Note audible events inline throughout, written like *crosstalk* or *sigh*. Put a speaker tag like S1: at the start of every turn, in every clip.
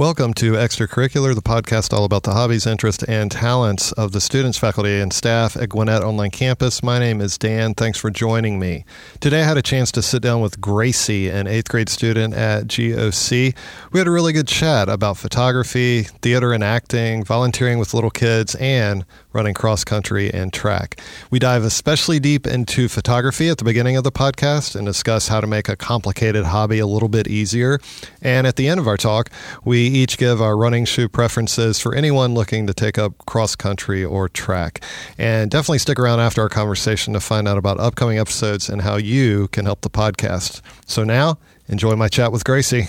S1: Welcome to Extracurricular, the podcast all about the hobbies, interests, and talents of the students, faculty, and staff at Gwinnett Online Campus. My name is Dan. Thanks for joining me. Today I had a chance to sit down with Gracie, an eighth grade student at GOC. We had a really good chat about photography, theater and acting, volunteering with little kids, and running cross country and track. We dive especially deep into photography at the beginning of the podcast and discuss how to make a complicated hobby a little bit easier. And at the end of our talk, we each give our running shoe preferences for anyone looking to take up cross country or track. And definitely stick around after our conversation to find out about upcoming episodes and how you can help the podcast. So now, enjoy my chat with Gracie.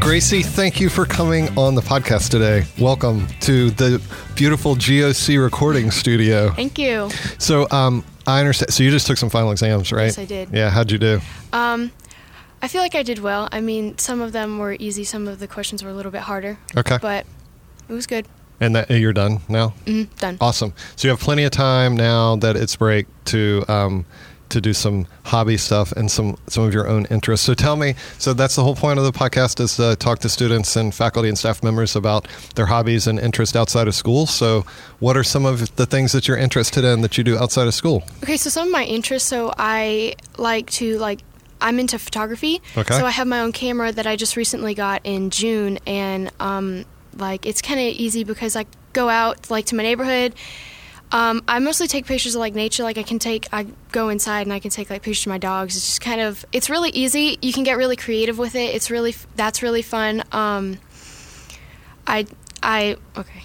S1: Gracie, thank you for coming on the podcast today. Welcome to the beautiful GOC recording studio.
S2: Thank you.
S1: So, um, I understand. So, you just took some final exams, right?
S2: Yes, I did.
S1: Yeah, how'd you do?
S2: Um, I feel like I did well. I mean, some of them were easy, some of the questions were a little bit harder.
S1: Okay.
S2: But it was good.
S1: And that you're done now?
S2: Mm, done.
S1: Awesome. So, you have plenty of time now that it's break to. Um, to do some hobby stuff and some some of your own interests. So tell me, so that's the whole point of the podcast is to talk to students and faculty and staff members about their hobbies and interests outside of school. So what are some of the things that you're interested in that you do outside of school?
S2: Okay, so some of my interests, so I like to like I'm into photography.
S1: Okay.
S2: So I have my own camera that I just recently got in June and um like it's kind of easy because I go out like to my neighborhood um, I mostly take pictures of like nature. Like I can take, I go inside and I can take like pictures of my dogs. It's just kind of, it's really easy. You can get really creative with it. It's really, that's really fun. Um, I, I, okay.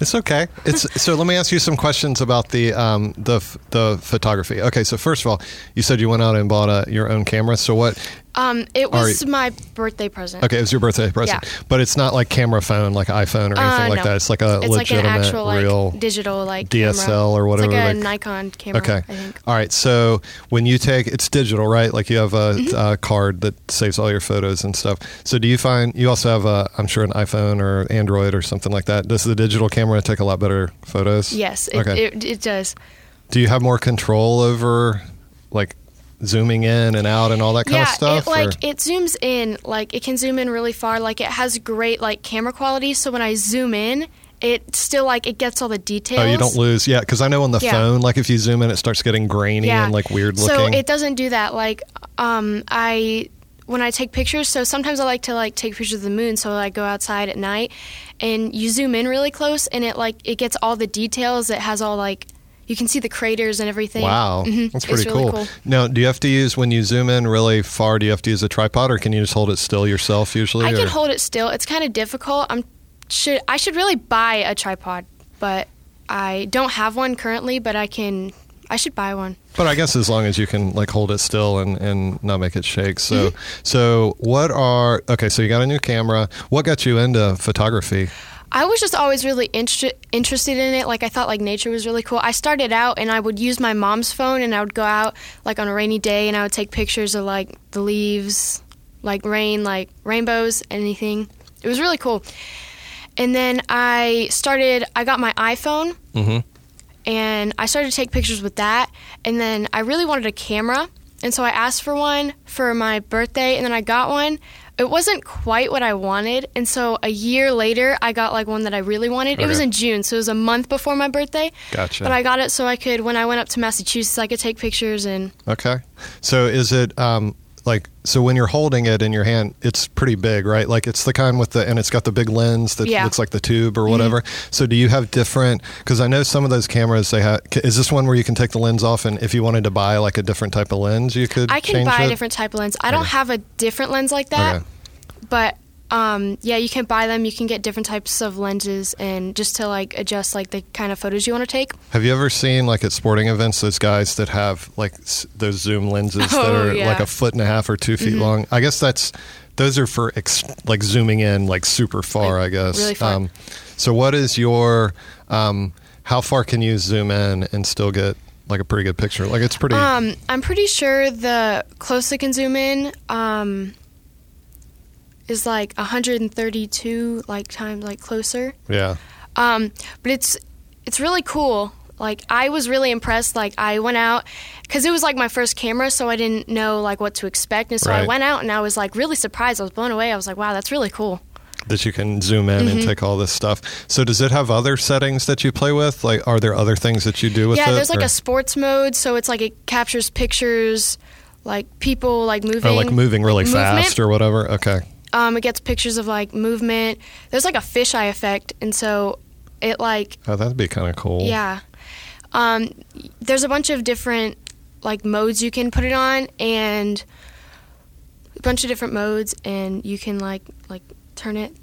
S1: It's okay. It's *laughs* so. Let me ask you some questions about the um, the the photography. Okay, so first of all, you said you went out and bought a, your own camera. So what?
S2: Um, it was my birthday present.
S1: Okay, it was your birthday present,
S2: Yeah.
S1: but it's not like camera phone, like iPhone or anything
S2: Uh,
S1: like
S2: no.
S1: that. It's like a
S2: It's like an
S1: legitimate,
S2: actual like
S1: real.
S2: digital like
S1: DSL
S2: camera.
S1: or whatever,
S2: It's like a
S1: like-
S2: Nikon camera.
S1: Okay.
S2: I think.
S1: All right. So when you take, it's digital, right? Like you have a, uh card that saves all your photos and stuff. So do you find you also have a, I'm sure an iPhone or Android or something like that? Does the digital camera take a lot better photos?
S2: Yes, it,
S1: Okay.
S2: it, it does.
S1: do you have more control over, like, zooming in and out and all that kind
S2: yeah,
S1: of stuff?
S2: it like
S1: or-
S2: it zooms in. Like it can zoom in really far. Like it has great like camera quality. So when I zoom in, it still like it gets all the details.
S1: Oh, you don't lose, yeah. Because I know on the
S2: Yeah.
S1: phone, like if you zoom in, it starts getting grainy
S2: yeah.
S1: and like weird looking.
S2: So it doesn't do that. Like um, I when I take pictures. So sometimes I like to like take pictures of the moon. So I go outside at night, and you zoom in really close, and it like it gets all the details. It has all like you can see the craters and everything.
S1: Wow,
S2: Mhm.
S1: that's pretty
S2: really
S1: cool. Now, do you have to use when you zoom in really far? Do you have to use a tripod, or can you just hold it still yourself usually?
S2: I
S1: or?
S2: can hold it still. It's kind of difficult. I'm should I should really buy a tripod, but I don't have one currently. But I can. I should buy one.
S1: But I guess as long as you can like hold it still and, and not make it shake. So
S2: Mm-hmm.
S1: so what are okay? So you got a new camera. What got you into photography?
S2: I was just always really inter- interested in it. Like I thought like nature was really cool. I started out and I would use my mom's phone and I would go out like on a rainy day and I would take pictures of like the leaves, like rain, like rainbows, anything. It was really cool. And then I started I got my iPhone
S1: Mhm.
S2: and I started to take pictures with that. And then I really wanted a camera. And so I asked for one for my birthday and then I got one. It wasn't quite what I wanted. And so a year later, I got like one that I really wanted. It was in June, so it was a month before my birthday.
S1: Gotcha.
S2: But I got it so I could, when I went up to Massachusetts, I could take pictures and
S1: Okay. So is it um like so when you're holding it in your hand, it's pretty big, right? Like it's the kind with the and it's got the big lens that
S2: Yeah. Mm-hmm.
S1: looks like the tube or whatever. So do you have different? Because I know some of those cameras they have. Is this one where you can take the lens off and if you wanted to buy like a different type of lens, you could.
S2: I can buy
S1: it?
S2: a different type of lens. I don't have a different lens like that,
S1: Okay.
S2: but um, yeah, you can buy them. You can get different types of lenses and just to like adjust like the kind of photos you want to take.
S1: Have you ever seen like at sporting events those guys that have like s- those zoom lenses that *laughs*
S2: Oh,
S1: are
S2: yeah.
S1: like a foot and a half or two feet long? I guess that's those are for ex- like zooming in like super far.
S2: Like,
S1: I guess.
S2: really far.
S1: so what is your um, how far can you zoom in and still get like a pretty good picture? Like it's pretty.
S2: Um, I'm pretty sure the closest I can zoom in um, is like 132 like times like closer.
S1: yeah.
S2: Um, but it's it's really cool. like I was really impressed. Like I went out because it was like my first camera, so I didn't know like what to expect, and so I went out and I was like really surprised. I was blown away. I was like, wow, that's really cool.
S1: that you can zoom in
S2: Mm-hmm.
S1: and take all this stuff. So does it have other settings that you play with? Like, are there other things that you do with
S2: yeah,
S1: it?
S2: there's like
S1: or,
S2: a sports mode, so it's like it captures pictures, like people like moving,
S1: or like moving really fast or whatever. Okay.
S2: Um, it gets pictures of like movement. There's like a fisheye effect, and so it like
S1: Oh, that'd be kind of cool.
S2: Yeah. Um, there's a bunch of different like modes you can put it on, and a bunch of different modes, and you can like like turn it.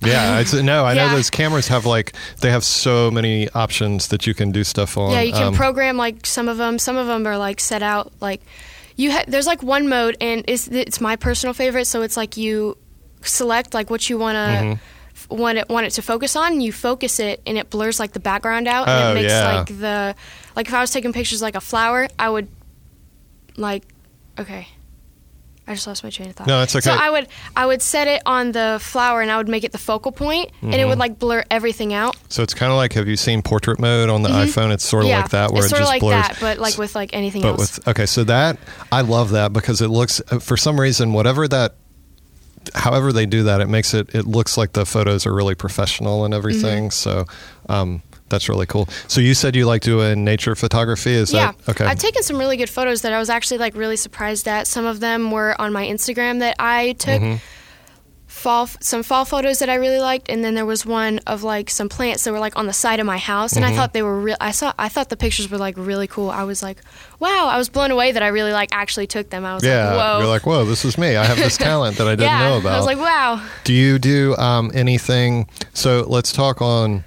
S1: Yeah, it's, no, I know *laughs* those cameras have like they have so many options that you can do stuff on.
S2: Yeah, you can
S1: Um,
S2: program like some of them. Some of them are like set out like you. Ha- there's like one mode, and it's it's my personal favorite. So it's like you select like what you want to.
S1: Mm-hmm.
S2: Want it want it to focus on, and you focus it, and it blurs like the background out, and
S1: Oh,
S2: it makes
S1: yeah.
S2: like the like if I was taking pictures like a flower, I would like okay. I just lost my train of thought.
S1: No, it's okay. So.
S2: I would I would set it on the flower, and I would make it the focal point, and it
S1: Mm-hmm.
S2: would like blur everything out.
S1: So it's kind of like have you seen portrait mode on the iPhone? It's sort of
S2: Mm-hmm. yeah,
S1: like that where
S2: it's
S1: it
S2: sort
S1: just
S2: of like
S1: blurs.
S2: that, but like with like anything
S1: but
S2: else.
S1: with okay, so that I love that because it looks uh, for some reason whatever that however they do that it makes it it looks like the photos are really professional and everything.
S2: Mm-hmm.
S1: So um, that's really cool. So you said you like doing nature photography? Is
S2: yeah,
S1: that okay?
S2: I've taken some really good photos that I was actually like really surprised at. Some of them were on my Instagram that I took.
S1: Mm-hmm.
S2: Fall, some fall photos that I really liked, and then there was one of like some plants that were like on the side of my house, and I
S1: Mm-hmm.
S2: thought they were real. I saw, I thought the pictures were like really cool. I was like, wow, I was blown away that I really like actually took them. I was
S1: yeah,
S2: like, whoa,
S1: you're like, whoa, this is me. I have this talent that I *laughs* didn't
S2: yeah.
S1: know about.
S2: I was like, wow.
S1: Do you do um, anything? So let's talk on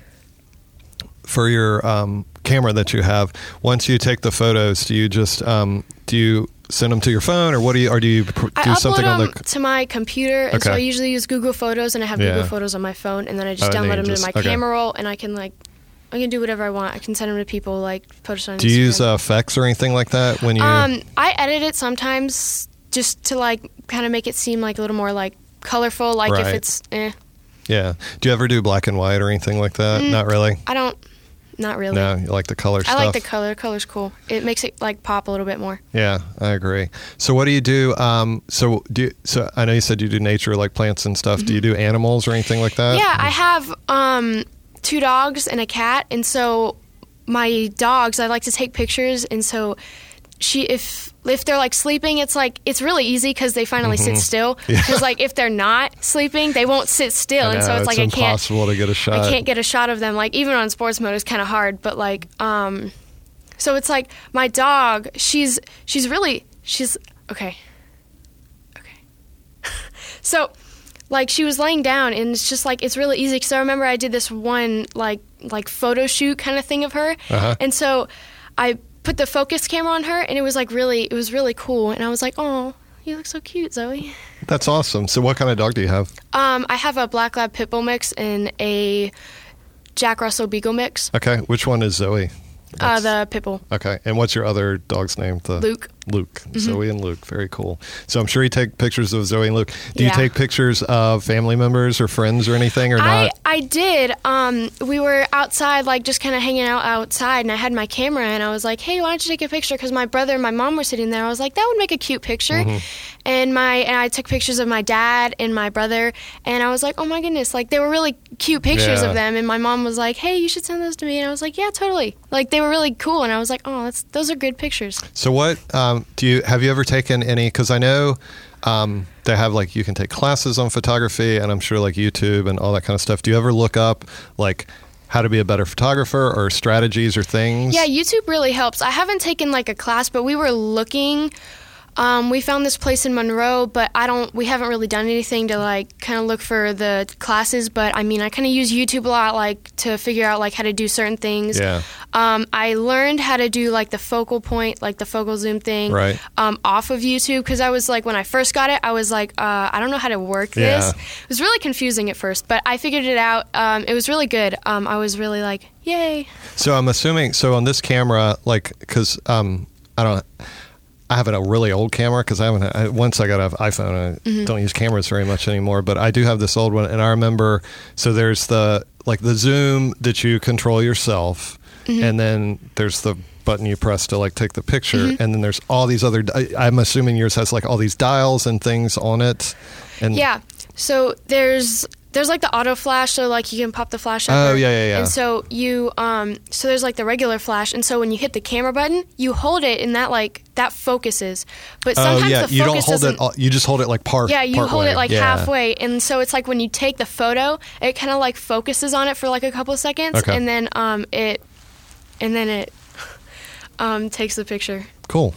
S1: for your um, camera that you have. Once you take the photos, do you just um, do you send them to your phone, or what do you, or do you do
S2: I
S1: something on
S2: them
S1: the?
S2: to my computer, and so I usually use Google Photos, and I have
S1: Yeah.
S2: Google Photos on my phone, and then I just
S1: Oh,
S2: download them
S1: just-
S2: to my
S1: okay.
S2: camera roll, and I can like, I can do whatever I want. I can send them to people, like post on
S1: Do you use uh, effects or anything like that when you?
S2: Um, I edit it sometimes just to like kind of make it seem like a little more like colorful. Like if it's, eh,
S1: yeah. Do you ever do black and white or anything like that? Not really.
S2: I don't, not really.
S1: No, you like the color
S2: I
S1: stuff.
S2: like the color. Color's cool. It makes it like pop a little bit more.
S1: Yeah, I agree. So what do you do? Um, so do you, so I know you said you do nature like plants and stuff. Do you do animals or anything like that?
S2: Mm-hmm. Yeah, I have um, two dogs and a cat, and so my dogs, I like to take pictures, and so she, if if they're like sleeping, it's like it's really easy because they finally sit still.
S1: Mm-hmm. *laughs* Yeah.
S2: Because like if they're not sleeping, they won't sit still,
S1: I
S2: and so
S1: know,
S2: it's like I can't.
S1: impossible to get a shot.
S2: I can't get a shot of them. Like even on sports mode, it's kind of hard. But like, um, so it's like my dog. She's she's really she's okay. Okay. *laughs* so, like she was laying down, and it's just like it's really easy because I remember I did this one like like photo shoot kind of thing of her,
S1: Uh-huh.
S2: and so I put the focus camera on her, and it was like really it was really cool, and I was like, oh. You look so cute, Zoe.
S1: That's awesome. So what kind of dog do you have?
S2: Um, I have a black lab pit bull mix and a Jack Russell Beagle mix.
S1: Okay, which one is Zoe?
S2: Uh, the pit bull,
S1: Okay, and what's your other dog's name? The
S2: Luke. Mm-hmm.
S1: Luke, Zoe and Luke. Very cool. So I'm sure you take pictures of Zoe and Luke. Do you take pictures of family members or friends or anything, or
S2: I
S1: not?
S2: I did. Um, we were outside, like just kind of hanging out outside, and I had my camera, and I was like, "Hey, why don't you take a picture?" Because my brother and my mom were sitting there. I was like, "That would make a cute picture."
S1: Mm-hmm.
S2: And my and I took pictures of my dad and my brother, and I was like, "Oh my goodness!" Like they were really cute pictures
S1: Yeah.
S2: of them. And my mom was like, "Hey, you should send those to me." And I was like, "Yeah, totally." Like they were really cool, and I was like, "Oh, that's those are good pictures."
S1: So what um, do you have you ever taken any? Because I know um, they have like you can take classes on photography, and I'm sure like YouTube and all that kind of stuff. Do you ever look up like how to be a better photographer or strategies or things?
S2: Yeah, YouTube really helps. I haven't taken like a class, but we were looking. Um, we found this place in Monroe, but I don't. We haven't really done anything to like kind of look for the classes. But I mean, I kind of use YouTube a lot, like to figure out like how to do certain things.
S1: Yeah.
S2: Um, I learned how to do like the focal point, like the focal zoom thing,
S1: Right.
S2: um, off of YouTube because I was like, when I first got it, I was like, uh, I don't know how to work this.
S1: Yeah.
S2: It was really confusing at first, but I figured it out. Um, it was really good. Um, I was really like, yay.
S1: So I'm assuming so on this camera, like because um, I don't. I have a really old camera because I haven't. I, once I got an iPhone, I
S2: Mm-hmm.
S1: don't use cameras very much anymore. But I do have this old one, and I remember. So there's the like the zoom that you control yourself.
S2: Mm-hmm.
S1: and then there's the button you press to like take the picture, and then there's all these other. I, I'm assuming yours has like all these dials and things on it. And
S2: Yeah. So there's there's like the auto flash, so like you can pop the flash up.
S1: Oh, yeah, yeah, yeah.
S2: And so you um so there's like the regular flash, and so when you hit the camera button, you hold it, and that like that focuses. But
S1: Oh
S2: sometimes
S1: yeah,
S2: the
S1: you
S2: focus
S1: don't hold it. all- You just hold it like part.
S2: yeah, you
S1: part
S2: hold
S1: way.
S2: it like
S1: Yeah.
S2: halfway, and so it's like when you take the photo, it kind of like focuses on it for like a couple of seconds,
S1: Okay.
S2: and then um it, and then it, um takes the picture.
S1: Cool.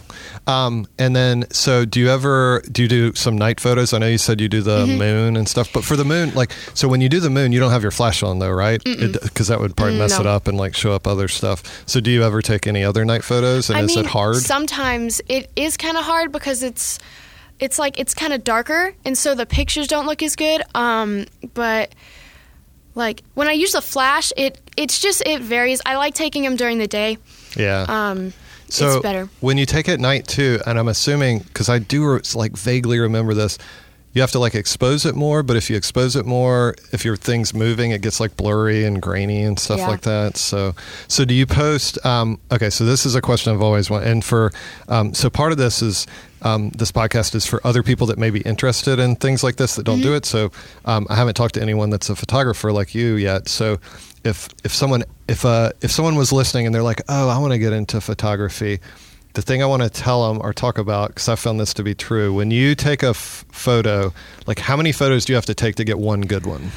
S1: Um, and then, so do you ever do you do some night photos? I know you said you do the
S2: Mm-hmm.
S1: moon and stuff, but for the moon, like, so when you do the moon, you don't have your flash on though, right? Because that would probably mess
S2: no.
S1: it up and like show up other stuff. So do you ever take any other night photos? And
S2: I
S1: is
S2: mean,
S1: it hard?
S2: Sometimes it is kind of hard because it's it's like it's kind of darker, and so the pictures don't look as good. Um, but like when I use the flash, it it's just it varies. I like taking them during the day.
S1: yeah.
S2: Um,
S1: so
S2: it's better.
S1: when you take it at night too, and I'm assuming because I do like vaguely remember this. You have to like expose it more, but if you expose it more, if your thing's moving, it gets like blurry and grainy and stuff
S2: Yeah.
S1: like that. So, so do you post? Um, okay, so this is a question I've always wanted, and for um, so part of this is um, this podcast is for other people that may be interested in things like this that don't do it. So, um, I haven't talked to anyone that's a photographer like you yet. So, if if someone if uh if someone was listening and they're like, oh, I want to get into photography the thing I want to tell them or talk about, because I found this to be true, when you take a f- photo, like how many photos do you have to take to get one good one?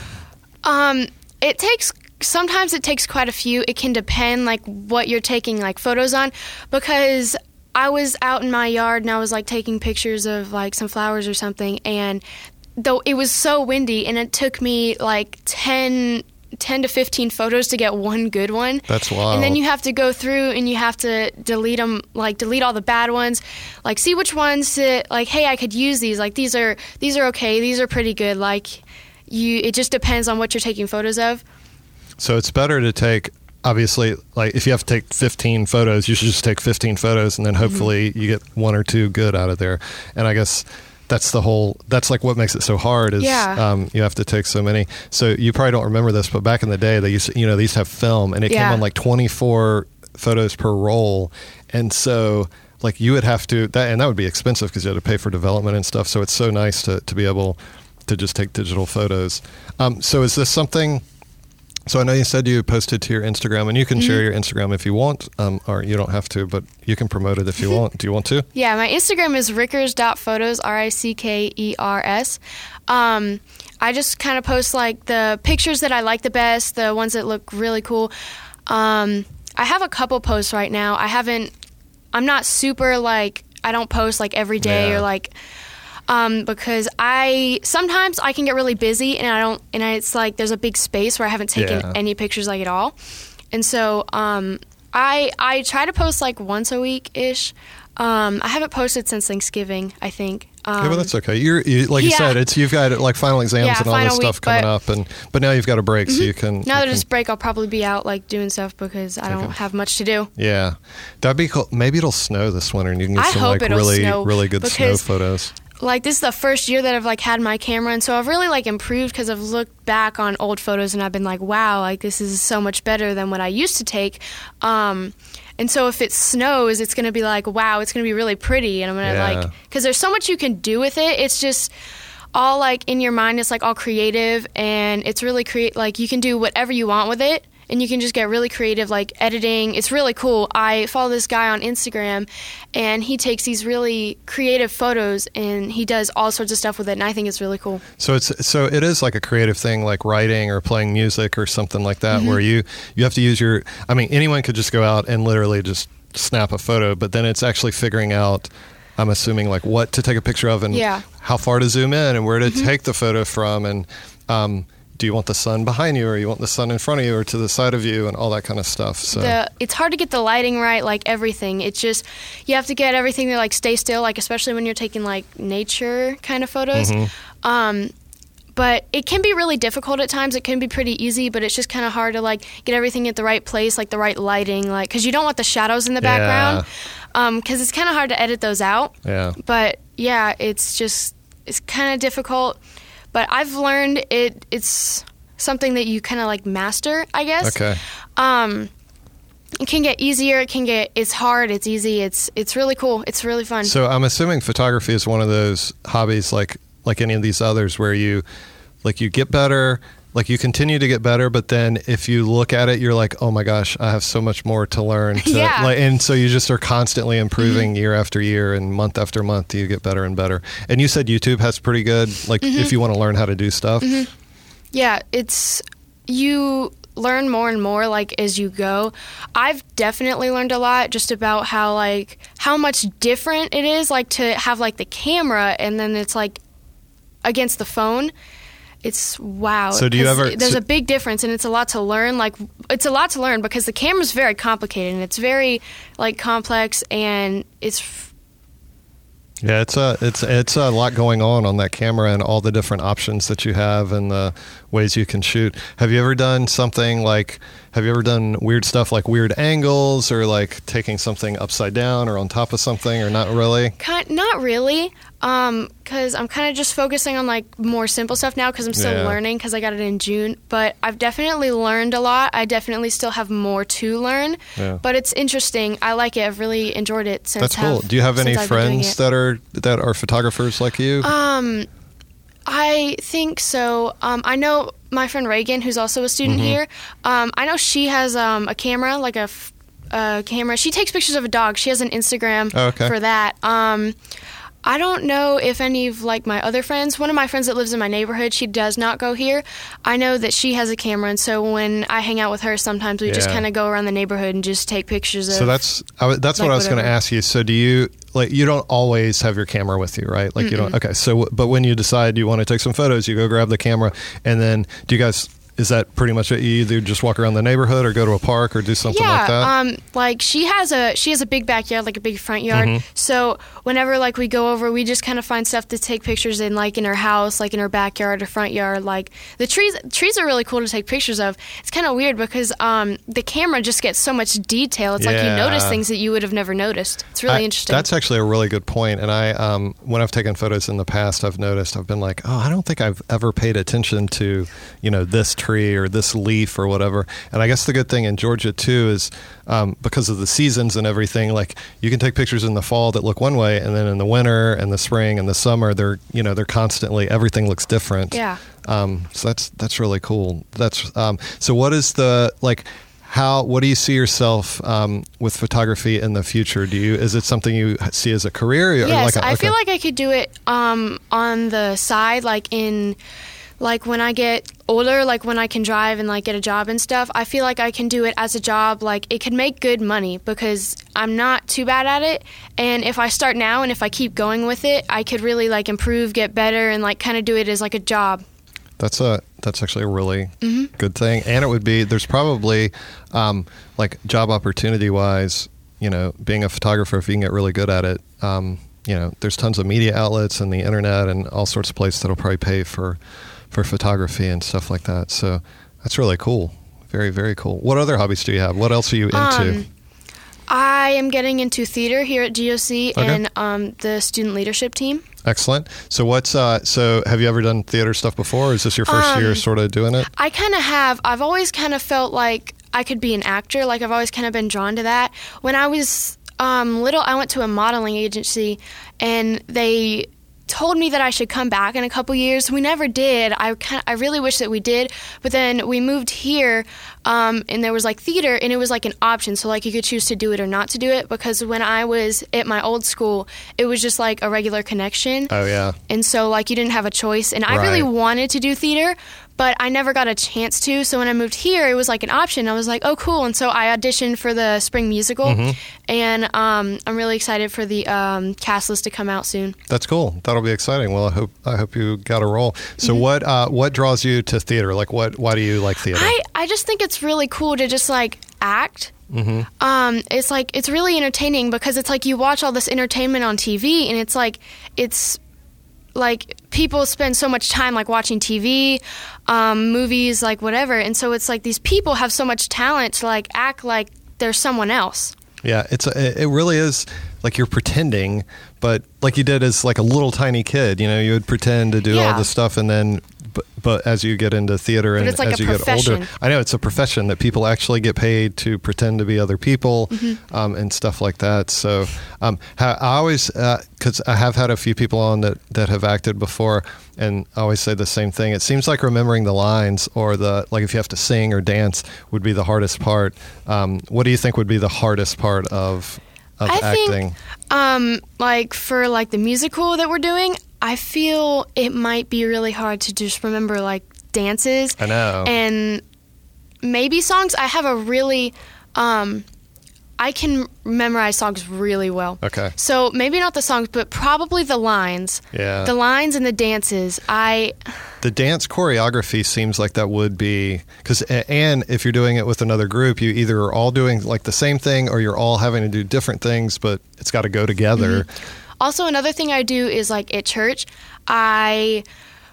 S2: Um, it takes sometimes it takes quite a few. It can depend like what you're taking like photos on because I was out in my yard and I was like taking pictures of like some flowers or something and though it was so windy and it took me like 10 10 to 15 photos to get one good one.
S1: That's wild.
S2: And then you have to go through and you have to delete them, like delete all the bad ones, like see which ones that, like, hey, I could use these. Like these are these are okay. These are pretty good. Like you, it just depends on what you're taking photos of.
S1: So it's better to take, obviously, like if you have to take 15 photos, you should just take 15 photos and then
S2: Mm-hmm.
S1: hopefully you get one or two good out of there. And I guess that's the whole, that's like what makes it so hard is
S2: Yeah.
S1: um, you have to take so many. So you probably don't remember this, but back in the day, they used to, you know, they used to have film and it came on like 24 photos per roll. And so, like you would have to that and that would be expensive because you had to pay for development and stuff so it's so nice to, to be able to just take digital photos um, so is this something so I know you said you posted to your Instagram, and you can
S2: Mm-hmm.
S1: share your Instagram if you want, um, or you don't have to, but you can promote it if you want. Do you want to? *laughs*
S2: Yeah, my Instagram is rickers.photos, R I C K E R S. Um, I just kind of post like the pictures that I like the best, the ones that look really cool. Um, I have a couple posts right now. I haven't, I'm not super like, I don't post like every day
S1: Yeah.
S2: or like, um, because I sometimes I can get really busy and I don't, and I, it's like there's a big space where I haven't taken
S1: Yeah.
S2: any pictures like at all. And so um, I I try to post like once a week ish. Um, I haven't posted since Thanksgiving. I think. Um,
S1: yeah, but that's okay. You're you, like you said, it's you've got like final exams
S2: Yeah,
S1: and all this stuff
S2: week,
S1: coming up, and but now you've got a break, so you can.
S2: now
S1: you
S2: that this break, I'll probably be out like doing stuff because I don't
S1: Okay.
S2: have much to do.
S1: yeah, that'd be cool. Maybe it'll snow this winter, and you can get
S2: I
S1: some like really really good snow photos.
S2: Like this is the first year that I've like had my camera, and so I've really like improved because I've looked back on old photos and I've been like, wow, like this is so much better than what I used to take. Um, and so if it snows, it's gonna be like, wow, it's gonna be really pretty, and I'm gonna
S1: Yeah.
S2: like because there's so much you can do with it. It's just all like in your mind. It's like all creative, and it's really create. Like you can do whatever you want with it. And you can just get really creative, like editing. It's really cool. I follow this guy on Instagram, and he takes these really creative photos, and he does all sorts of stuff with it. And I think it's really cool.
S1: So it's so it is like a creative thing, like writing or playing music or something like that,
S2: Mm-hmm.
S1: where you you have to use your. I mean, anyone could just go out and literally just snap a photo, but then it's actually figuring out. I'm assuming like what to take a picture of and
S2: Yeah. Mm-hmm.
S1: how far to zoom in and where to take the photo from and. Um, do you want the sun behind you or you want the sun in front of you or to the side of you and all that kind of stuff so.
S2: The it's hard to get the lighting right like everything. It's just you have to get everything to like stay still like especially when you're taking like nature kind of photos um but it can be really difficult at times. It can be pretty easy but it's just kind of hard to like get everything at the right place like the right lighting like because you don't want the shadows in the
S1: Yeah.
S2: background um because it's kind of hard to edit those out.
S1: Yeah.
S2: But yeah it's just it's kind of difficult but i've learned it it's something that you kind of like master i guess
S1: okay
S2: um, it can get easier. It can get it's hard. It's easy. It's it's really cool. It's really fun.
S1: So I'm assuming photography is one of those hobbies like like any of these others where you like you get better, like you continue to get better, but then if you look at it, you're like, oh my gosh, I have so much more to learn. *laughs* To,
S2: Yeah.
S1: Like, and so you just are constantly mm-hmm. improving year after year and month after month. You get better and better. And you said YouTube has pretty good, like mm-hmm. if you want to learn how to do stuff. Mm-hmm.
S2: Yeah, it's you learn more and more like as you go. I've definitely learned a lot just about how like how much different it is like to have like the camera and then it's like against the phone. It's wow.
S1: So do you ever-
S2: There's
S1: so-
S2: a big difference, and it's a lot to learn. Like it's a lot to learn because the camera's very complicated and it's very like complex, and it's
S1: Yeah, it's a it's it's a lot going on on that camera and all the different options that you have and the ways you can shoot. Have you ever done something like have you ever done weird stuff like weird angles or like taking something upside down or on top of something or not really?
S2: Kind, not really, because I'm kind of just focusing on like more simple stuff now because I'm still
S1: Yeah.
S2: learning because I got it in June. But I've definitely learned a lot. I definitely still have more to learn.
S1: Yeah.
S2: But it's interesting. I like it. I've really enjoyed it since.
S1: That's cool.
S2: have-
S1: Do you have any
S2: since I've been doing
S1: friends that are that are photographers like you?
S2: Um, I think so. Um, I know my friend Reagan, who's also a
S1: Mm-hmm.
S2: student here. Um, I know she has um, a camera, like a, f- a camera. She takes pictures of a dog. She has an Instagram
S1: Oh, okay.
S2: for that. I don't know if any of like my other friends. One of my friends that lives in my neighborhood, she does not go here. I know that she has a camera, and so when I hang out with her, sometimes we just kind of go around the neighborhood and just take pictures of.
S1: so that's I, that's what I was going to ask you. So do you like you don't always have your camera with you, right? Like you don't. Okay. So but when you decide you want to take some photos, you go grab the camera, and then do you guys? Is that pretty much it? You either just walk around the neighborhood or go to a park or do something
S2: yeah,
S1: like that.
S2: um, like she has a she has a big backyard, like a big front yard.
S1: Mm-hmm.
S2: So whenever like we go over, we just kind of find stuff to take pictures in, like in her house, like in her backyard or front yard. Like the trees, trees are really cool to take pictures of. It's kind of weird because um, the camera just gets so much detail. It's like you notice things that you would have never noticed. It's really
S1: I-
S2: interesting.
S1: That's actually a really good point. And I, um, when I've taken photos in the past, I've noticed I've been like, oh, I don't think I've ever paid attention to, you know, this tree or this leaf or whatever. And I guess the good thing in Georgia too is um, because of the seasons and everything, like you can take pictures in the fall that look one way, and then in the winter and the spring and the summer, they're, you know, they're constantly everything looks different.
S2: Yeah.
S1: Um, so that's that's really cool. That's um, so. What is the like? How? What do you see yourself um, with photography in the future? Do you? Is it something you see as a career? Or
S2: Yes,
S1: like a,
S2: I feel like I could do it um, on the side, like in, like when I get older, like when I can drive and like get a job and stuff. I feel like I can do it as a job. Like it could make good money because I'm not too bad at it. And if I start now and if I keep going with it, I could really like improve, get better, and like kind of do it as like a job.
S1: That's a that's actually a really
S2: Mm-hmm.
S1: good thing, and it would be there's probably um, like job opportunity wise, you know, being a photographer if you can get really good at it. Um, you know, there's tons of media outlets and the internet and all sorts of places that'll probably pay for for photography and stuff like that. So that's really cool. Very very cool. What other hobbies do you have? What else are you into?
S2: Um, I am getting into theater here at GOC
S1: Okay.
S2: and um, the student leadership team.
S1: Excellent. So what's uh, so have you ever done theater stuff before? Or is this your first year
S2: Um,
S1: sort of doing it?
S2: I kind of have. I've always kind of felt like I could be an actor. Like I've always kind of been drawn to that. When I was um, little, I went to a modeling agency, and they told me that I should come back in a couple years. We never did. I kind I really wish that we did. But then we moved here, um, and there was like theater, and it was like an option. So like you could choose to do it or not to do it. Because when I was at my old school, it was just like a regular connection.
S1: Oh yeah.
S2: And so, like, you didn't have a choice. And I really wanted to do theater, but I never got a chance to. So, when I moved here, it was like an option. I was like, oh, cool. And so, I auditioned for the spring musical.
S1: Mm-hmm.
S2: And um, I'm really excited for the um, cast list to come out soon.
S1: That's cool. That'll be exciting. Well, I hope I hope you got a role. So
S2: Mm-hmm.
S1: what uh, what draws you to theater? Like what why do you like theater?
S2: I, I just think it's really cool to just like act.
S1: Mm-hmm.
S2: Um, it's like it's really entertaining because it's like you watch all this entertainment on TV, and it's like it's like people spend so much time like watching TV, um, movies, like whatever, and so it's like these people have so much talent to like act like they're someone else.
S1: yeah, it's a, it really is like you're pretending, but like you did as like a little tiny kid. You know, you would pretend to do all this stuff, and then but, but as you get into theater and
S2: like
S1: as you get older. I know it's a profession that people actually get paid to pretend to be other people
S2: Mm-hmm.
S1: um, and stuff like that. So um, I always, because I have had a few people on that, that have acted before, and I always say the same thing. It seems like remembering the lines or the, like if you have to sing or dance would be the hardest part. Um, what do you think would be the hardest part of, of
S2: I
S1: acting?
S2: think, um, like for like the musical that we're doing, I feel it might be really hard to just remember like dances
S1: I know.
S2: and maybe songs. I have a really, um, I can memorize songs really well.
S1: okay.
S2: So maybe not the songs, but probably the lines.
S1: Yeah.
S2: The lines and the dances. I
S1: the dance choreography seems like that would be because and if you're doing it with another group you either are all doing like the same thing or you're all having to do different things but it's got to go together
S2: Also, another thing I do is like at church, I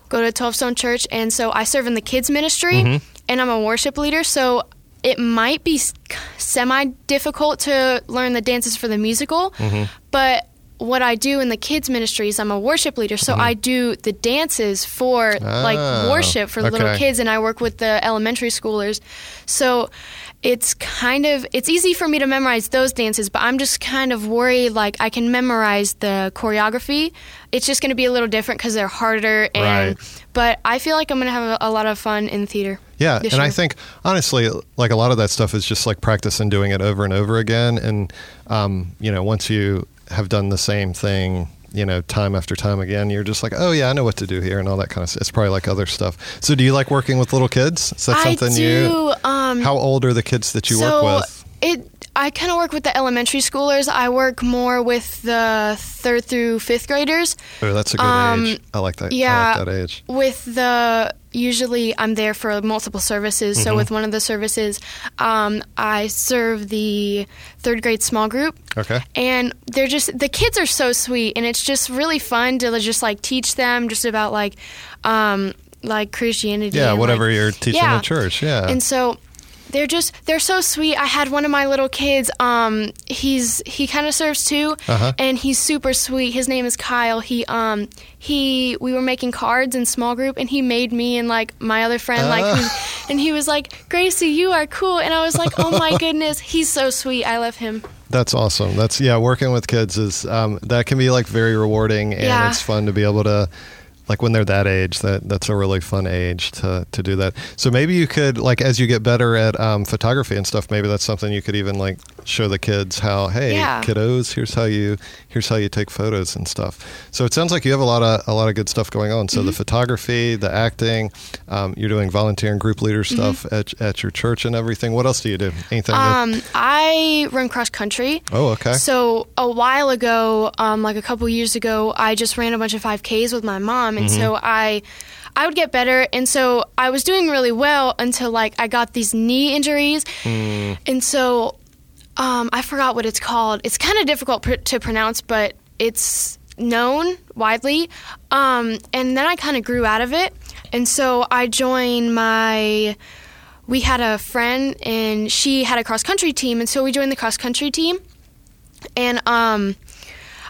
S2: go to 12 Stone Church, and so I serve in the kids ministry, mm-hmm. and I'm a worship leader. So it might be semi difficult to learn the dances for the musical, mm-hmm. but what I do in the kids ministry is I'm a worship leader, so mm-hmm. I do the dances for
S1: Ah,
S2: like worship for the little kids, and I work with the elementary schoolers. So it's kind of it's easy for me to memorize those dances, but I'm just kind of worried like I can memorize the choreography. It's just going to be a little different because they're harder, and
S1: Right.
S2: but I feel like I'm going to have a, a lot of fun in theater.
S1: yeah and i think honestly like a lot of that stuff is just like practice and doing it over and over again and um, you know once you have done the same thing you know time after time again you're just like oh yeah i know what to do here and all that kind of stuff it's probably like other stuff so do you like working with little kids is that
S2: I
S1: something
S2: do.
S1: you
S2: um,
S1: how old are the kids that you
S2: so
S1: work with
S2: it. I kind of work with the elementary schoolers. I work more with the third through fifth graders.
S1: oh that's a good
S2: um,
S1: age i like that
S2: yeah.
S1: like that age
S2: With the usually I'm there for multiple services.
S1: Mm-hmm.
S2: So with one of the services, um, I serve the third grade small group.
S1: okay
S2: And they're just the kids are so sweet, and it's just really fun to just like teach them just about like, um, like Christianity.
S1: Yeah, whatever
S2: like-
S1: you're teaching
S2: yeah.
S1: in church. Yeah.
S2: And so they're just they're so sweet. I had one of my little kids. Um, he's he kind of serves too,
S1: Uh-huh.
S2: and he's super sweet. His name is Kyle. He um he we were making cards in small group, and he made me and like my other friend like,
S1: Ah.
S2: and he was like, Gracie, you are cool, and I was like, oh my *laughs* goodness, he's so sweet. I love him.
S1: That's awesome. That's yeah. Working with kids is um, that can be like very rewarding, and
S2: Yeah.
S1: it's fun to be able to like when they're that age. That that's a really fun age to to do that. So maybe you could like as you get better at um, photography and stuff. Maybe that's something you could even like show the kids how hey
S2: Yeah.
S1: kiddos here's how you here's how you take photos and stuff. So it sounds like you have a lot of a lot of good stuff going on. So the
S2: Mm-hmm.
S1: photography, the acting, um, you're doing volunteer and group leader stuff at at your church and everything. What else do you do? Anything?
S2: Mm-hmm. Um, I run cross country.
S1: oh okay.
S2: So a while ago, um, like a couple years ago, I just ran a bunch of 5Ks with my mom, and so I, I would get better, and so I was doing really well until like I got these knee injuries, and so um, I forgot what it's called. It's kind of difficult pr- to pronounce, but it's known widely. Um, and then I kind of grew out of it, and so I joined my we had a friend and she had a cross country team and so we joined the cross country team and um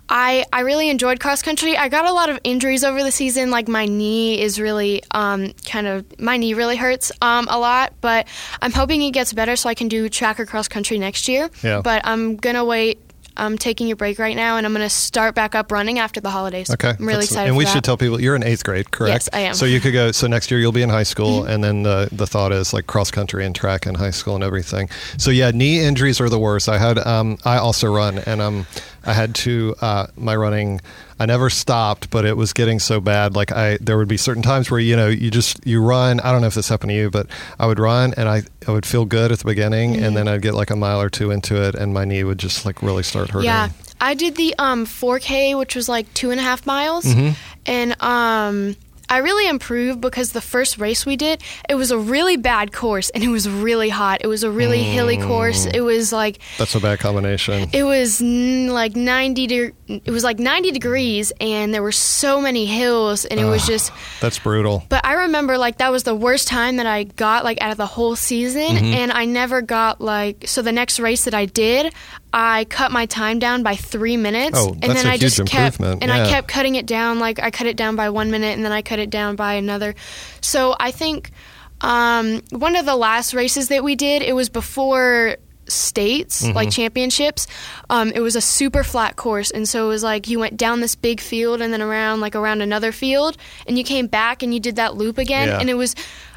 S2: I I really enjoyed cross country. I got a lot of injuries over the season. Like my knee is really um kind of my knee really hurts um a lot, but I'm hoping it gets better so I can do track or cross country next year.
S1: Yeah.
S2: But I'm gonna wait. I'm taking a break right now, and I'm gonna start back up running after the holidays.
S1: Okay,
S2: I'm really
S1: That's-
S2: excited.
S1: And we
S2: that.
S1: should tell people you're in eighth grade, correct?
S2: Yes, I am. Mm-hmm.
S1: So you could go. So next year you'll be in high school, and then the the thought is like cross country and track in high school and everything. So yeah, knee injuries are the worst. I had um I also run, and um I had to uh my running. I never stopped, but it was getting so bad. Like I, there would be certain times where you know you just you run. I don't know if this happened to you, but I would run and I, I would feel good at the beginning,
S2: Mm-hmm.
S1: and then I'd get like a mile or two into it, and my knee would just like really start hurting.
S2: Yeah, I did the um 4K, which was like two and a half miles,
S1: Mm-hmm.
S2: and um I really improved because the first race we did, it was a really bad course and it was really hot. It was a really hilly course.
S1: Mm.
S2: It was like
S1: That's a bad combination.
S2: it was n- like 90 de- it was like 90 degrees and there were so many hills and it was just
S1: That's brutal.
S2: but I remember like that was the worst time that I got like out of the whole season,
S1: Mm-hmm.
S2: and I never got like so the next race that I did, I cut my time down by three minutes,
S1: Oh,
S2: and then
S1: a
S2: I just kept and
S1: yeah.
S2: I kept cutting it down. Like I cut it down by one minute, and then I cut it down by another. So I think um, one of the last races that we did, it was before states
S1: Mm-hmm.
S2: like championships um, it was a super flat course and so it was like you went down this big field and then around like around another field and you came back and you did that loop again
S1: Yeah.
S2: and it was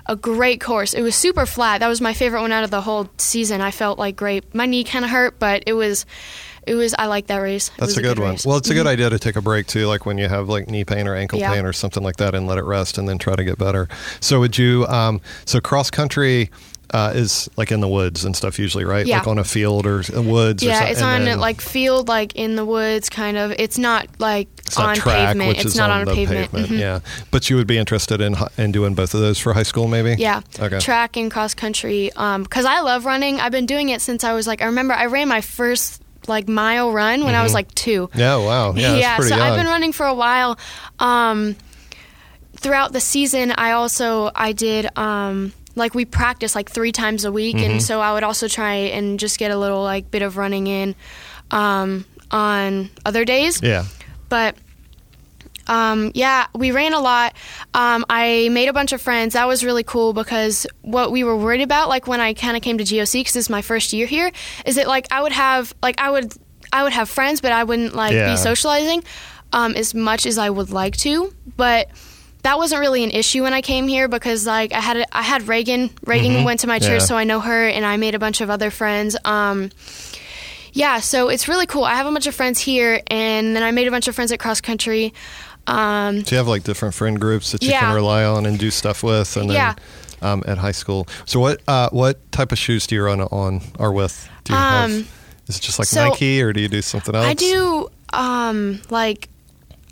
S2: a great course it was super flat that was my favorite one out of the whole season i felt like great my knee kind of hurt but it was it was i liked that race
S1: That's
S2: was
S1: a good, one.
S2: race.
S1: Well, it's a good idea to take a break too, like when you have like knee pain or ankle
S2: Yeah.
S1: pain or something like that, and let it rest, and then try to get better. So, would you? Um, so, cross country uh, is like in the woods and stuff usually, right?
S2: Yeah.
S1: Like on a field or s- woods. or
S2: yeah,
S1: so-
S2: it's on
S1: then
S2: like field, like in the woods, kind of. It's not like
S1: it's not
S2: on
S1: track,
S2: pavement.
S1: which
S2: it's
S1: is
S2: not
S1: on,
S2: on,
S1: the
S2: a pavement. Mhm.
S1: Yeah, but you would be interested in in doing both of those for high school, maybe.
S2: Yeah,
S1: Okay.
S2: track and cross country. Um, because I love running. I've been doing it since I was like. I remember I ran my first like mile run when I was like two.
S1: Yeah. Wow. Mm-hmm. Yeah. pretty
S2: so
S1: young.
S2: I've been running for a while. Um, throughout the season, I also I did um like we practice like three times a week,
S1: Mm-hmm.
S2: and so I would also try and just get a little like bit of running in um on other days.
S1: Yeah.
S2: But um, yeah, we ran a lot. Um, I made a bunch of friends. That was really cool because what we were worried about, like when I kind of came to GOC, because this is my first year here, is that like I would have like I would I would have friends, but I wouldn't like
S1: Yeah.
S2: be socializing um, as much as I would like to. But that wasn't really an issue when I came here because like I had a, I had Reagan. Reagan went to my church,
S1: Yeah.
S2: so I know her, and I made a bunch of other friends. Um, yeah, so it's really cool. I have a bunch of friends here, and then I made a bunch of friends at cross country. Um,
S1: Do you have like different friend groups that you
S2: Yeah.
S1: can rely on and do stuff with? And then
S2: Yeah.
S1: um, at high school. So what uh, what type of shoes do you run on or with? Do you have?
S2: Um,
S1: Is it just like
S2: so
S1: Nike or do you do something else?
S2: I do um, like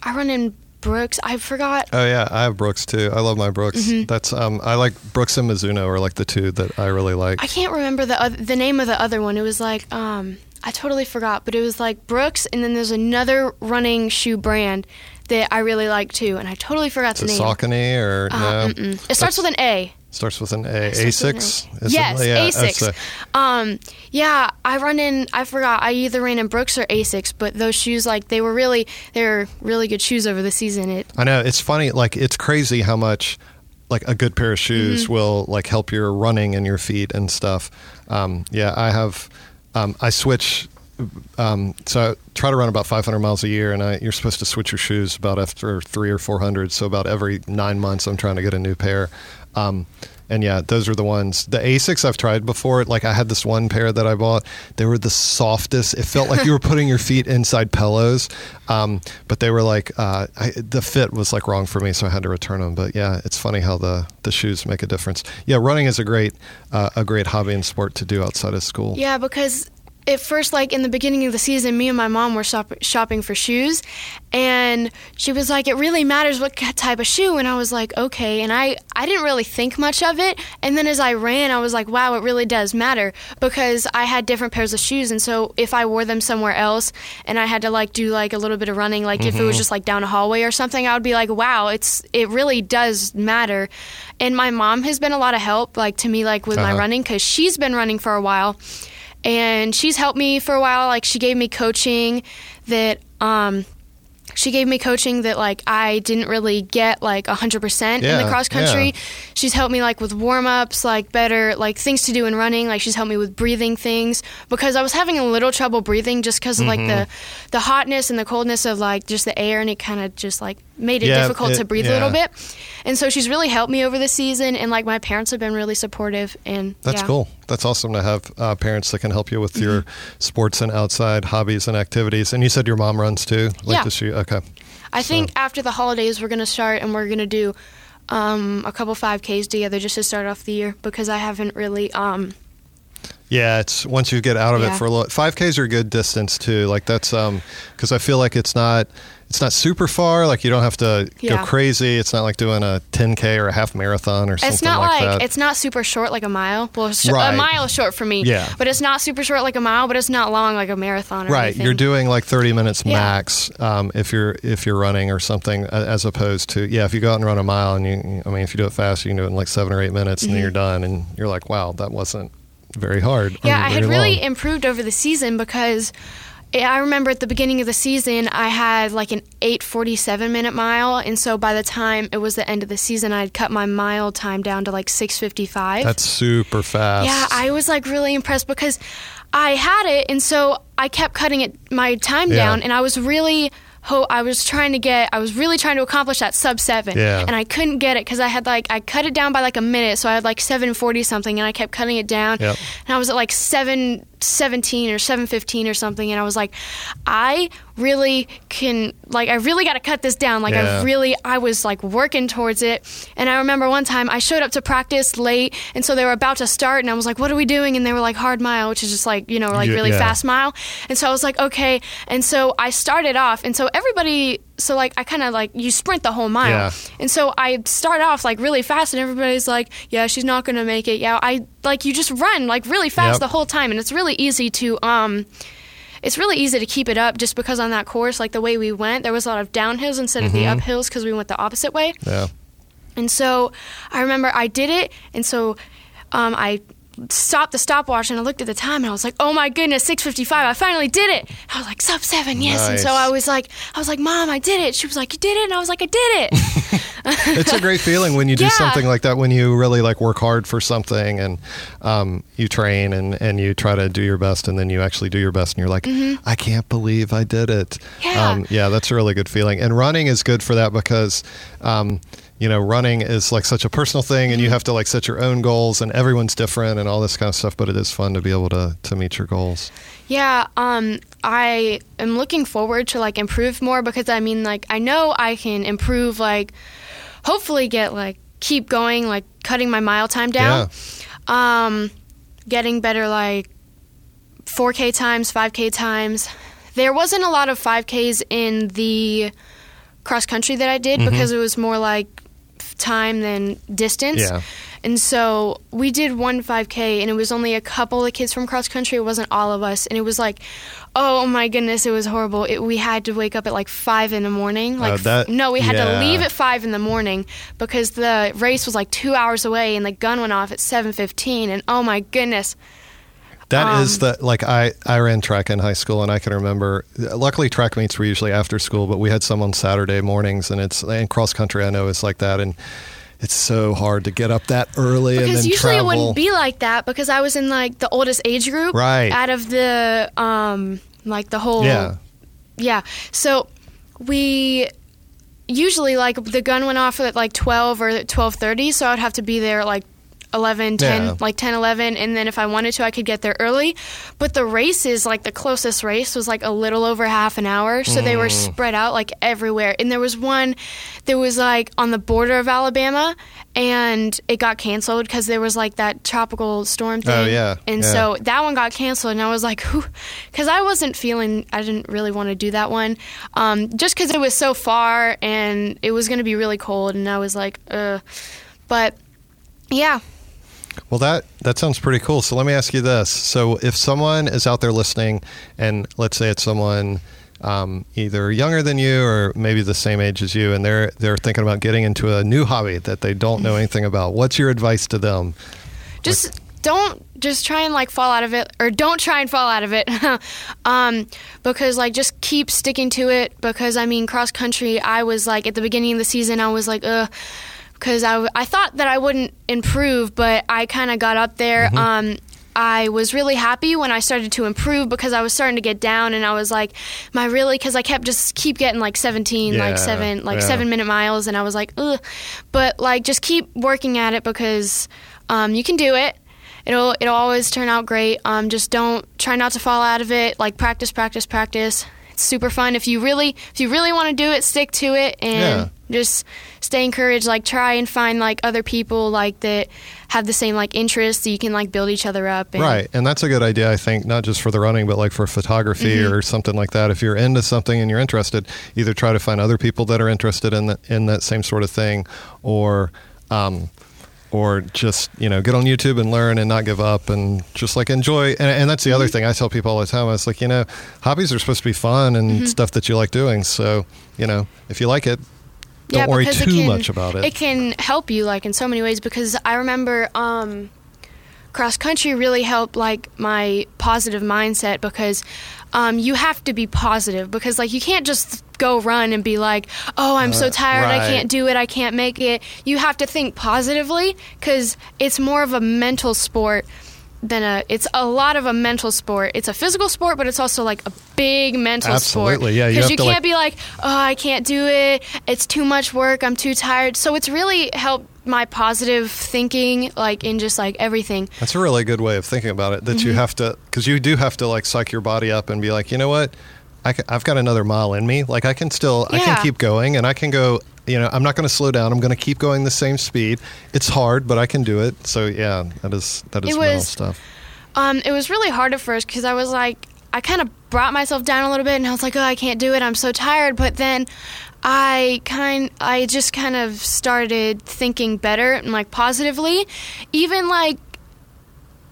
S2: I run in Brooks. I forgot.
S1: Oh yeah, I have Brooks too. I love my Brooks.
S2: Mm-hmm.
S1: That's um, I like Brooks and Mizuno are like the two that I really like.
S2: I can't remember the oth- the name of the other one. It was like um, I totally forgot, but it was like Brooks, and then there's another running shoe brand that I really like too, and I totally forgot
S1: Is
S2: the
S1: it
S2: name.
S1: Saucony or
S2: Uh,
S1: no?
S2: mm-mm. It starts
S1: That's-
S2: with an A.
S1: starts with an A.
S2: Starts with an
S1: Asics.
S2: A.
S1: Is
S2: yes,
S1: it? Yeah, that's
S2: Asics.
S1: a-
S2: um, yeah, I run in. I forgot. I either ran in Brooks or Asics, but those shoes, like, they were really, they were really good shoes over the season. It
S1: I know it's funny. Like it's crazy how much like a good pair of shoes
S2: Mm-hmm.
S1: will like help your running and your feet and stuff. Um, yeah, I have. Um, I switch. Um, so I try to run about 500 miles a year, and I, you're supposed to switch your shoes about after three or 400. So about every nine months, I'm trying to get a new pair. Um, and yeah, those are the ones. The Asics I've tried before. Like I had this one pair that I bought. They were the softest. It felt like you were putting your feet inside pillows. Um, but they were like uh, I, the fit was like wrong for me, so I had to return them. But yeah, it's funny how the the shoes make a difference. Yeah, running is a great uh, a great hobby and sport to do outside of school.
S2: Yeah, because at first, like in the beginning of the season, me and my mom were shop- shopping for shoes, and she was like, "It really matters what type of shoe," and I was like, "Okay," and I I didn't really think much of it, and then as I ran, I was like, "Wow, it really does matter," because I had different pairs of shoes, and so if I wore them somewhere else, and I had to like do like a little bit of running, like if it was just like down a hallway or something, I would be like, "Wow, it's it really does matter," and my mom has been a lot of help, like to me, like with my
S1: Uh-huh.
S2: running, because she's been running for a while and she's helped me for a while like she gave me coaching that um she gave me coaching that like I didn't really get like 100% in the cross country.
S1: yeah.
S2: She's helped me like with warm-ups, like better like things to do in running, like she's helped me with breathing things because I was having a little trouble breathing just cuz of like
S1: Mm-hmm.
S2: the the hotness and the coldness of like just the air and it kind of just like made it
S1: Yeah,
S2: difficult
S1: it-
S2: to breathe a little bit. And so she's really helped me over the season and like my parents have been really supportive and
S1: That's
S2: yeah.
S1: cool. That's awesome to have uh, parents that can help you with your
S2: Mm-hmm.
S1: sports and outside hobbies and activities. And you said your mom runs too. Like
S2: Yeah.
S1: she? Okay.
S2: I think after the holidays, we're going to start and we're going to do um, a couple 5Ks together just to start off the year because I haven't really. Um,
S1: Yeah, it's once you get out of it for a little. Five Ks are a good distance too. Like that's um because I feel like it's not it's not super far. Like you don't have to go crazy. It's not like doing a 10k or a half marathon or something
S2: it's not
S1: like,
S2: like,
S1: that.
S2: it's not super short like a mile. Well, sh-
S1: Right.
S2: a mile is short for me.
S1: Yeah.
S2: But it's not super short like a mile, but it's not long like a marathon or
S1: right.
S2: anything.
S1: You're doing like 30 minutes
S2: Yeah.
S1: max um, if you're if you're running or something, as opposed to yeah. If you go out and run a mile and you, I mean, if you do it fast, you can do it in like seven or eight minutes, and
S2: Mm-hmm.
S1: then you're done, and you're like, wow, that wasn't very hard.
S2: Yeah, I had
S1: very
S2: really improved over the season because I remember at the beginning of the season I had like an 8:47 minute mile, and so by the time it was the end of the season, I'd cut my mile time down to like 6:55.
S1: That's super fast.
S2: Yeah, I was like really impressed because I had it, and so I kept cutting it my time
S1: Yeah.
S2: down, and I was really. Ho- I was trying to get, I was really trying to accomplish that sub seven,
S1: Yeah.
S2: and I couldn't get it because I had like I cut it down by like a minute, so I had like seven forty something, and I kept cutting it down,
S1: Yep.
S2: and I was at like seven seventeen or seven fifteen or something, and I was like, I really can, like, I really got to cut this down, like
S1: Yeah.
S2: I really, I was like working towards it, and I remember one time I showed up to practice late, and so they were about to start, and I was like, what are we doing? And they were like hard mile, which is just like you know like really
S1: yeah.
S2: fast mile, and so I was like, okay, and so I started off, and so everybody. So like I kind of like you sprint the whole mile,
S1: Yeah.
S2: and so I start off like really fast, and everybody's like, "Yeah, she's not gonna make it." Yeah, I like you just run like really fast
S1: Yep.
S2: the whole time, and it's really easy to um, it's really easy to keep it up just because on that course, like the way we went, there was a lot of downhills instead of the
S1: Mm-hmm.
S2: uphills because we went the opposite way.
S1: Yeah.
S2: And so I remember I did it, and so um, I stopped the stopwatch and I looked at the time and I was like, "Oh my goodness, 6:55! I finally did it!" I was like, "Sub seven, yes!" And so I was like, "I was like, Mom, I did it." She was like, "You did it?" And I was like, "I did it." *laughs*
S1: it's a great feeling when you do
S2: Yeah.
S1: something like that when you really like work hard for something and um, you train and, and you try to do your best and then you actually do your best and you're like i can't believe i did it
S2: Mm-hmm. Yeah.
S1: um, yeah that's a really good feeling and running is good for that because um, you know running is like such a personal thing and you have to like set your own goals and everyone's different and all this kind of stuff but it is fun to be able to, to meet your goals
S2: Yeah, um, I am looking forward to like improve more because I mean, like, I know I can improve, like, hopefully get like keep going, like cutting my mile time down, um, getting better, like 4K times, 5K times. There wasn't a lot of 5Ks in the cross country that I did
S1: Mm-hmm.
S2: because it was more like time than distance.
S1: Yeah.
S2: And so we did one 5K, and it was only a couple of kids from cross country. It wasn't all of us, and it was like, oh my goodness, it was horrible. It, we had to wake up at like five in the morning. Like,
S1: Uh, that-
S2: no, we had
S1: yeah.
S2: to leave at five in the morning because the race was like two hours away, and the gun went off at seven fifteen. And oh my goodness,
S1: That is
S2: Um,
S1: the like I I ran track in high school and I can remember. Luckily, track meets were usually after school, but we had some on Saturday mornings, and it's and cross country. I know it's like that, and it's so hard to get up that early and
S2: because
S1: then
S2: usually
S1: travel.
S2: it wouldn't be like that because I was in like the oldest age group,
S1: Right.
S2: Out of the um like the whole
S1: yeah,
S2: Yeah. So we usually like the gun went off at like 12 or 12:30, so I'd have to be there at like 11, 10,
S1: Yeah.
S2: like 10, 11, and then if I wanted to, I could get there early. But the races, like the closest race was like a little over half an hour, so they
S1: Mm.
S2: were spread out like everywhere. And there was one that was like on the border of Alabama, and it got canceled because there was like that tropical storm thing.
S1: Oh, yeah,
S2: And
S1: yeah.
S2: so that one got canceled, and I was like, because I wasn't feeling, I didn't really want to do that one, um, just because it was so far and it was going to be really cold, and I was like, uh, but yeah,
S1: Well, that that sounds pretty cool. So let me ask you this: So if someone is out there listening, and let's say it's someone um, either younger than you or maybe the same age as you, and they're they're thinking about getting into a new hobby that they don't know anything *laughs* about, what's your advice to them?
S2: just don't just try and like fall out of it or don't try and fall out of it *laughs* um, because like just keep sticking to it because i mean cross country i was like at the beginning of the season i was like uh because I, w- I thought that i wouldn't improve but i kind of got up there um, I was really happy when I started to improve because I was starting to get down and I was like, "Am I really?" Because I kept just keep getting like 17,
S1: Yeah,
S2: like seven, like
S1: yeah.
S2: seven minute miles, and I was like, "Ugh," but like just keep working at it because um, you can do it. It'll it'll always turn out great. Um, just don't try not to fall out of it. Like practice, practice, practice. It's super fun. If you really if you really want to do it, stick to it and just stay encouraged. Like try and find like other people like that have the same like interests. So you can like build each other up. And,
S1: Right, and that's a good idea. I think not just for the running, but like for photography
S2: Mm-hmm.
S1: or something like that. If you're into something and you're interested, either try to find other people that are interested in that in that same sort of thing, or um, or just you know get on YouTube and learn and not give up and just like enjoy. And, and that's the
S2: Mm-hmm.
S1: other thing I tell people all the time. I was like, you know, hobbies are supposed to be fun and
S2: Mm-hmm.
S1: stuff that you like doing. So you know, if you like it, don't
S2: yeah,
S1: worry
S2: because
S1: too
S2: it can,
S1: much about it.
S2: It can help you like in so many ways because I remember um, cross country really helped like my positive mindset because um, you have to be positive because like you can't just go run and be like, oh, I'm so
S1: Uh,
S2: tired, I can't do it, I can't make it. You have to think positively because it's more of a mental sport than a. It's a lot of a mental sport. It's a physical sport, but it's also like a big mental sport.
S1: Absolutely, yeah,
S2: Because
S1: have
S2: you, can't
S1: like-
S2: be like, oh, I can't do it. It's too much work. I'm too tired. So it's really helped my positive thinking, like in just like everything.
S1: That's a really good way of thinking about it. That you
S2: Mm-hmm.
S1: have to, because you do have to like psych your body up and be like, you know what, I have got another mile in me. Like I can still, I can keep going, and I can go. You know, I'm not going to slow down. I'm going to keep going the same speed. It's hard, but I can do it. So yeah, that is that is
S2: It
S1: mental
S2: was-
S1: stuff.
S2: Um, it was really hard at first because I was like, I kind of brought myself down a little bit, and I was like, oh, I can't do it. I'm so tired. But then I kind, I just kind of started thinking better and like positively, even like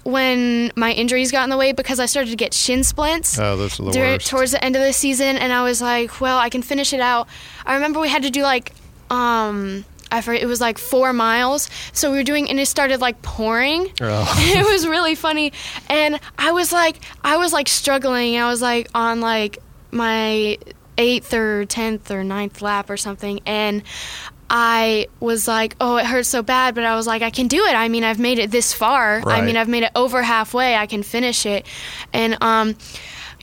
S2: when my injuries got in the way because I started to get shin splints.
S1: Oh, those are the
S2: during,
S1: worst.
S2: towards the end of the season, and I was like, well, I can finish it out. I remember we had to do like, um, I forget, it was like four miles. So we were doing, and it started like pouring.
S1: Oh. *laughs*
S2: it was really funny, and I was like, I was like struggling. I was like on like my eighth or tenth or ninth lap or something, and. I was like, oh, it hurts so bad, but I was like, I can do it. I mean, I've made it this far. I mean, I've made it over halfway. I can finish it. And um,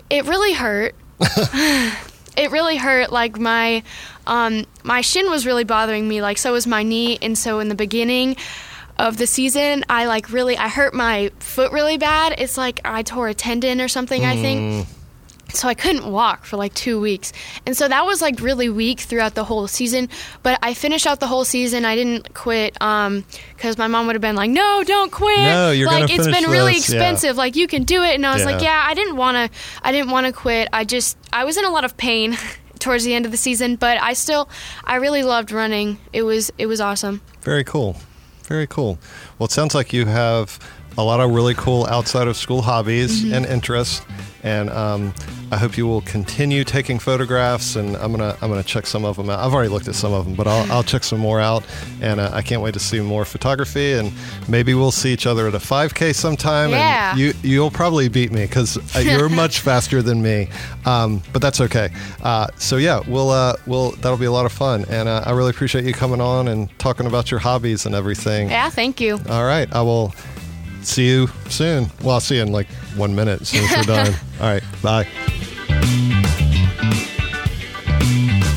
S2: it really hurt. *laughs* it really hurt. Like my um, my shin was really bothering me. Like so was my knee. And so in the beginning of the season, I like really I hurt my foot really bad. It's like I tore a tendon or something. I think. So I couldn't walk for like two weeks, and so that was like really weak throughout the whole season. But I finished out the whole season. I didn't quit because my mom would have been like, "No, don't quit.
S1: No, you're
S2: like it's been really
S1: this." Yeah.
S2: expensive. Like you can do it." And I was like,
S1: Yeah.
S2: "Yeah, I didn't want to. I didn't want to quit. I just I was in a lot of pain *laughs* towards the end of the season, but I still I really loved running. It was it was awesome.
S1: Very cool. Very cool. Well, it sounds like you have a lot of really cool outside of school hobbies
S2: Mm-hmm.
S1: and interests, and um, I hope you will continue taking photographs. And I'm gonna I'm gonna check some of them out. I've already looked at some of them, but I'll, I'll check some more out. And uh, I can't wait to see more photography. And maybe we'll see each other at a 5K sometime.
S2: Yeah.
S1: And you you'll probably beat me because you're *laughs* much faster than me. Um, but that's okay. Uh, so yeah, we'll uh, we'll that'll be a lot of fun. And uh, I really appreciate you coming on and talking about your hobbies and everything.
S2: Yeah, thank you.
S1: All right. I will see you soon. Well, I'll see you in like one minute as soon as we're done. *laughs* All right. Bye.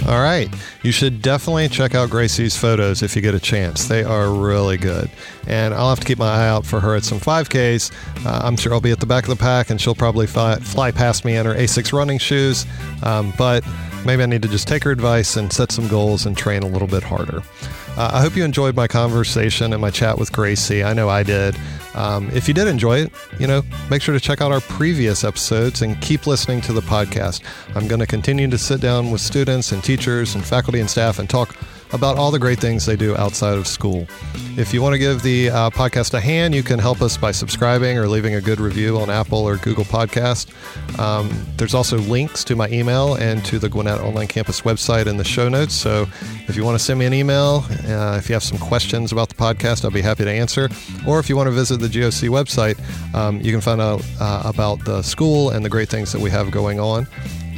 S1: All right. You should definitely check out Gracie's photos if you get a chance. They are really good. And I'll have to keep my eye out for her at some 5Ks. Uh, I'm sure I'll be at the back of the pack and she'll probably fly, fly past me in her ASICS running shoes. Um, but maybe I need to just take her advice and set some goals and train a little bit harder. Uh, I hope you enjoyed my conversation and my chat with Gracie. I know I did. Um, if you did enjoy it, you know, make sure to check out our previous episodes and keep listening to the podcast. I'm going to continue to sit down with students and teachers and faculty and staff and talk about all the great things they do outside of school. If you want to give the uh, podcast a hand, you can help us by subscribing or leaving a good review on Apple or Google Podcast. Um, there's also links to my email and to the Gwinnett Online Campus website in the show notes. So if you want to send me an email, uh, if you have some questions about the podcast, I'll be happy to answer. Or if you want to visit the GOC website, um, you can find out uh, about the school and the great things that we have going on.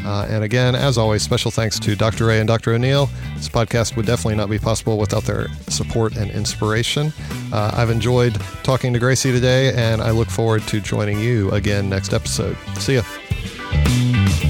S1: Uh, and again, as always, special thanks to Dr. Ray and Dr. O'Neill. This podcast would definitely not be possible without their support and inspiration. Uh, I've enjoyed talking to Gracie today, and I look forward to joining you again next episode. See ya.